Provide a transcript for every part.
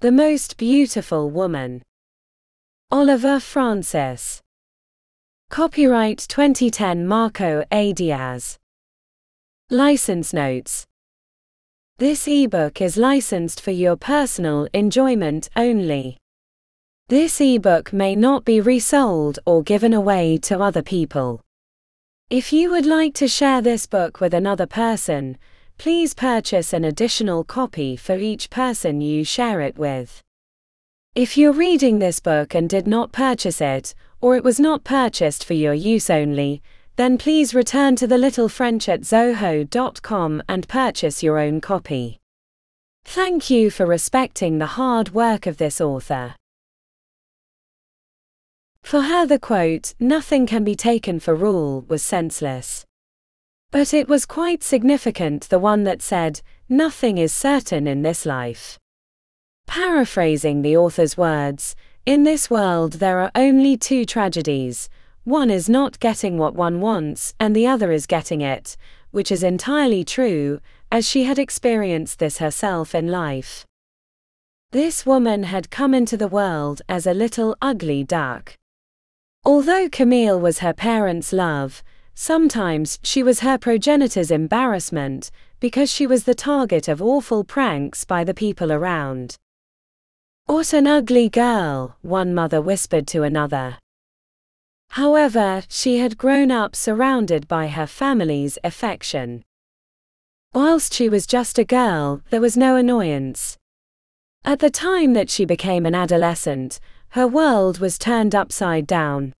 The Most Beautiful Woman. Oliver Francis. Copyright 2010 Marco A. Diaz. License Notes. This ebook is licensed for your personal enjoyment only. This ebook may not be resold or given away to other people. If you would like to share this book with another person, please purchase an additional copy for each person you share it with. If you're reading this book and did not purchase it, or it was not purchased for your use only, then please return to the little French at zoho.com and purchase your own copy. Thank you for respecting the hard work of this author. For her, the quote, nothing can be taken for rule, was senseless. But it was quite significant the one that said, Nothing is certain in this life. Paraphrasing the author's words, in this world there are only two tragedies one is not getting what one wants, and the other is getting it, which is entirely true, as she had experienced this herself in life. This woman had come into the world as a little ugly duck. Although Camille was her parents' love, Sometimes she was her progenitor's embarrassment, because she was the target of awful pranks by the people around. What an ugly girl, one mother whispered to another. However, she had grown up surrounded by her family's affection. Whilst she was just a girl, there was no annoyance. At the time that she became an adolescent, her world was turned upside down.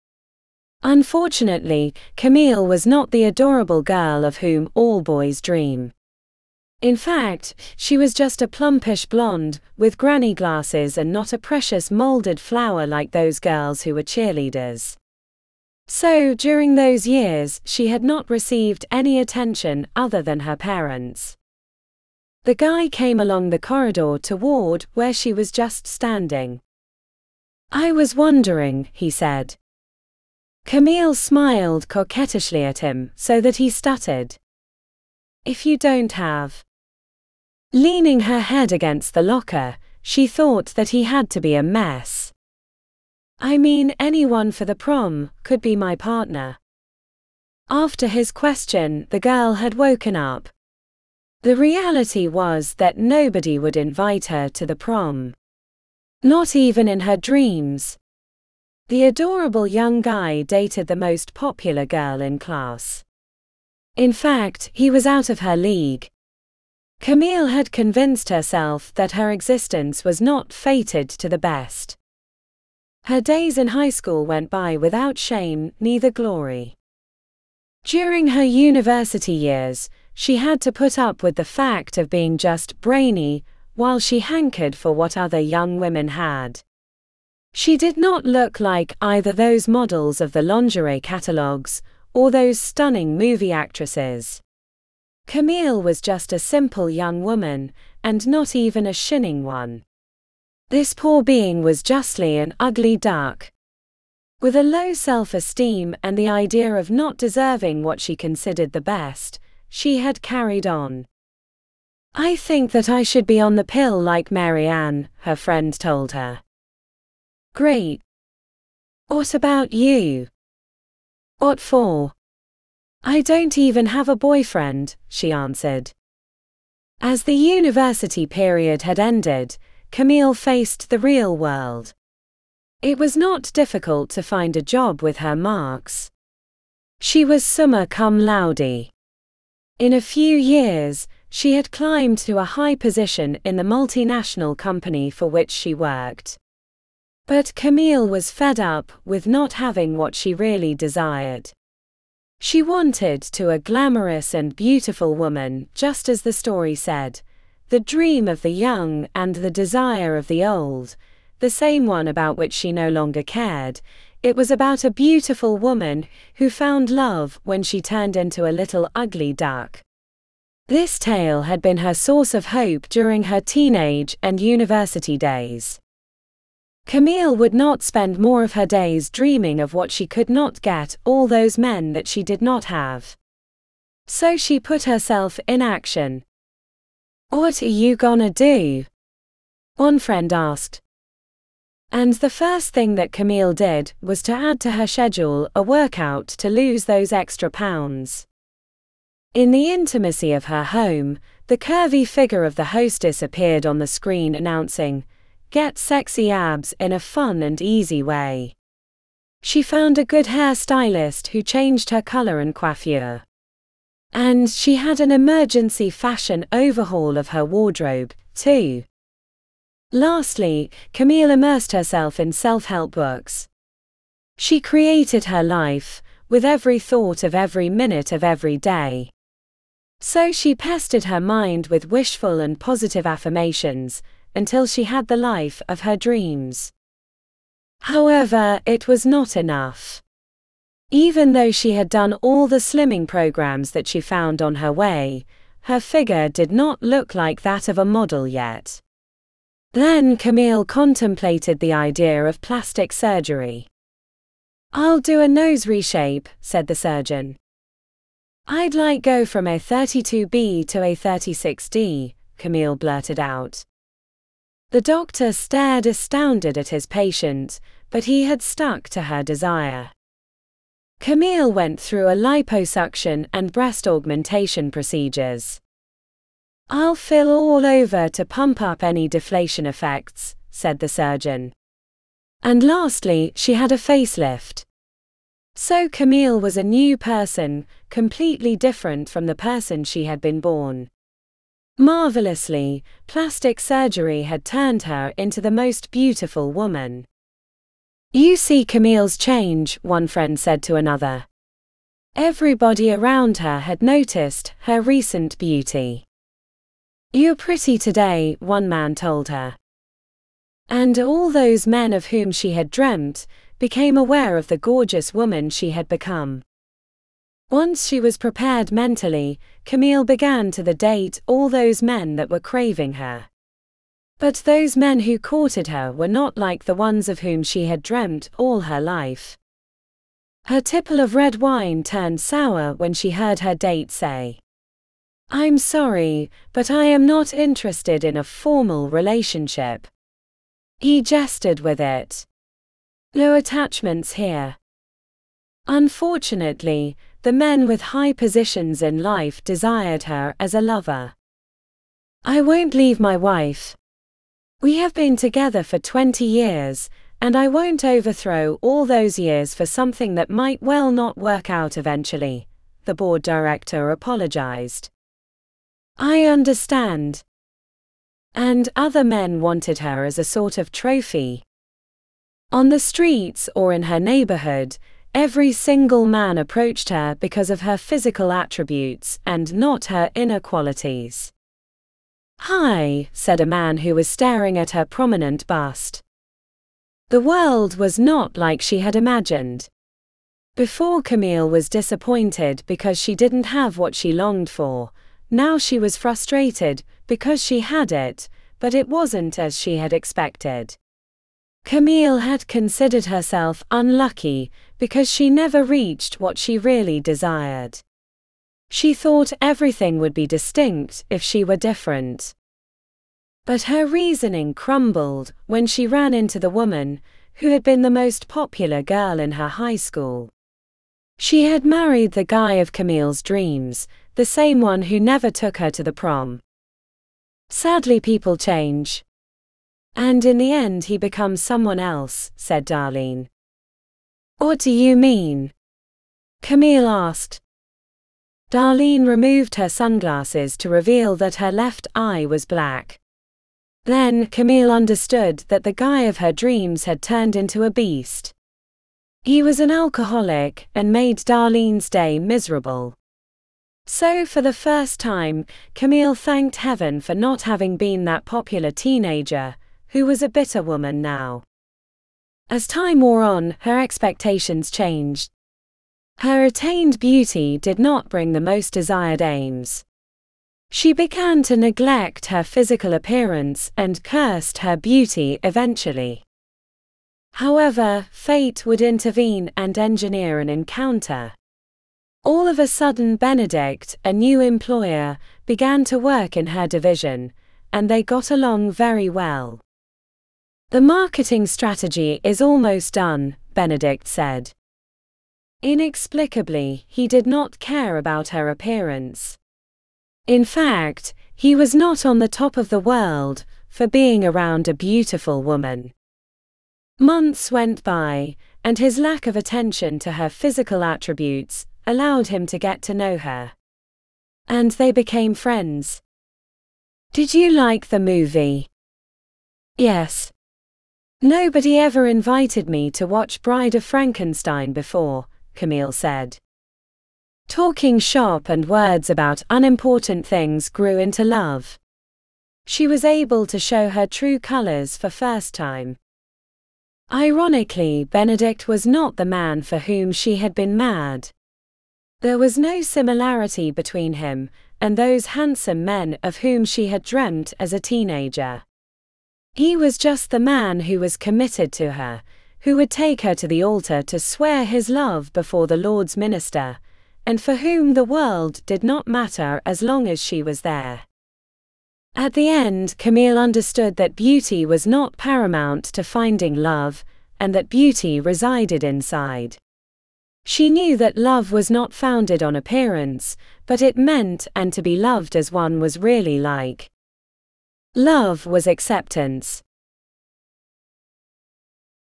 Unfortunately, Camille was not the adorable girl of whom all boys dream. In fact, she was just a plumpish blonde, with granny glasses and not a precious molded flower like those girls who were cheerleaders. So, during those years, she had not received any attention other than her parents. The guy came along the corridor toward where she was just standing. I was wondering, he said. Camille smiled coquettishly at him, so that he stuttered. If you don't have. Leaning her head against the locker, she thought that he had to be a mess. I mean, anyone for the prom could be my partner. After his question, the girl had woken up. The reality was that nobody would invite her to the prom. Not even in her dreams. The adorable young guy dated the most popular girl in class. In fact, he was out of her league. Camille had convinced herself that her existence was not fated to the best. Her days in high school went by without shame, neither glory. During her university years, she had to put up with the fact of being just brainy, while she hankered for what other young women had. She did not look like either those models of the lingerie catalogs or those stunning movie actresses. Camille was just a simple young woman, and not even a shinning one. This poor being was justly an ugly duck. With a low self esteem and the idea of not deserving what she considered the best, she had carried on. I think that I should be on the pill like Marianne, her friend told her. Great. What about you? What for? I don't even have a boyfriend, she answered. As the university period had ended, Camille faced the real world. It was not difficult to find a job with her marks. She was summa cum laude. In a few years, she had climbed to a high position in the multinational company for which she worked. But Camille was fed up with not having what she really desired. She wanted to a glamorous and beautiful woman, just as the story said, the dream of the young and the desire of the old, the same one about which she no longer cared. It was about a beautiful woman who found love when she turned into a little ugly duck. This tale had been her source of hope during her teenage and university days. Camille would not spend more of her days dreaming of what she could not get, all those men that she did not have. So she put herself in action. What are you gonna do? One friend asked. And the first thing that Camille did was to add to her schedule a workout to lose those extra pounds. In the intimacy of her home, the curvy figure of the hostess appeared on the screen announcing, Get sexy abs in a fun and easy way. She found a good hairstylist who changed her color and coiffure. And she had an emergency fashion overhaul of her wardrobe, too. Lastly, Camille immersed herself in self help books. She created her life, with every thought of every minute of every day. So she pestered her mind with wishful and positive affirmations, until she had the life of her dreams. However, it was not enough. Even though she had done all the slimming programs that she found on her way, her figure did not look like that of a model yet. Then Camille contemplated the idea of plastic surgery. I'll do a nose reshape, said the surgeon. I'd like to go from a 32B to a 36D, Camille blurted out. The doctor stared astounded at his patient, but he had stuck to her desire. Camille went through a liposuction and breast augmentation procedures. I'll fill all over to pump up any deflation effects, said the surgeon. And lastly, she had a facelift. So Camille was a new person, completely different from the person she had been born. Marvelously, plastic surgery had turned her into the most beautiful woman. You see Camille's change, one friend said to another. Everybody around her had noticed her recent beauty. You're pretty today, one man told her. And all those men of whom she had dreamt became aware of the gorgeous woman she had become. Once she was prepared mentally, Camille began to the date all those men that were craving her. But those men who courted her were not like the ones of whom she had dreamt all her life. Her tipple of red wine turned sour when she heard her date say, I'm sorry, but I am not interested in a formal relationship. He jested with it. No attachments here. Unfortunately, the men with high positions in life desired her as a lover. I won't leave my wife. We have been together for 20 years, and I won't overthrow all those years for something that might well not work out eventually, the board director apologized. I understand. And other men wanted her as a sort of trophy. On the streets or in her neighborhood, every single man approached her because of her physical attributes and not her inner qualities. Hi, said a man who was staring at her prominent bust. The world was not like she had imagined. Before Camille was disappointed because she didn't have what she longed for, now she was frustrated, because she had it, but it wasn't as she had expected. Camille had considered herself unlucky because she never reached what she really desired. She thought everything would be distinct if she were different. But her reasoning crumbled when she ran into the woman who had been the most popular girl in her high school. She had married the guy of Camille's dreams, the same one who never took her to the prom. Sadly, people change. And in the end, he becomes someone else, said Darlene. What do you mean? Camille asked. Darlene removed her sunglasses to reveal that her left eye was black. Then Camille understood that the guy of her dreams had turned into a beast. He was an alcoholic and made Darlene's day miserable. So, for the first time, Camille thanked heaven for not having been that popular teenager, who was a bitter woman now. As time wore on, her expectations changed. Her attained beauty did not bring the most desired aims. She began to neglect her physical appearance and cursed her beauty eventually. However, fate would intervene and engineer an encounter. All of a sudden, Benedict, a new employer, began to work in her division, and they got along very well. The marketing strategy is almost done, Benedict said. Inexplicably, he did not care about her appearance. In fact, he was not on the top of the world for being around a beautiful woman. Months went by, and his lack of attention to her physical attributes allowed him to get to know her. And they became friends. Did you like the movie? Yes. Nobody ever invited me to watch Bride of Frankenstein before, Camille said. Talking shop and words about unimportant things grew into love. She was able to show her true colors for first time. Ironically, Benedict was not the man for whom she had been mad. There was no similarity between him and those handsome men of whom she had dreamt as a teenager. He was just the man who was committed to her, who would take her to the altar to swear his love before the Lord's minister, and for whom the world did not matter as long as she was there. At the end, Camille understood that beauty was not paramount to finding love, and that beauty resided inside. She knew that love was not founded on appearance, but it meant and to be loved as one was really like. Love was acceptance.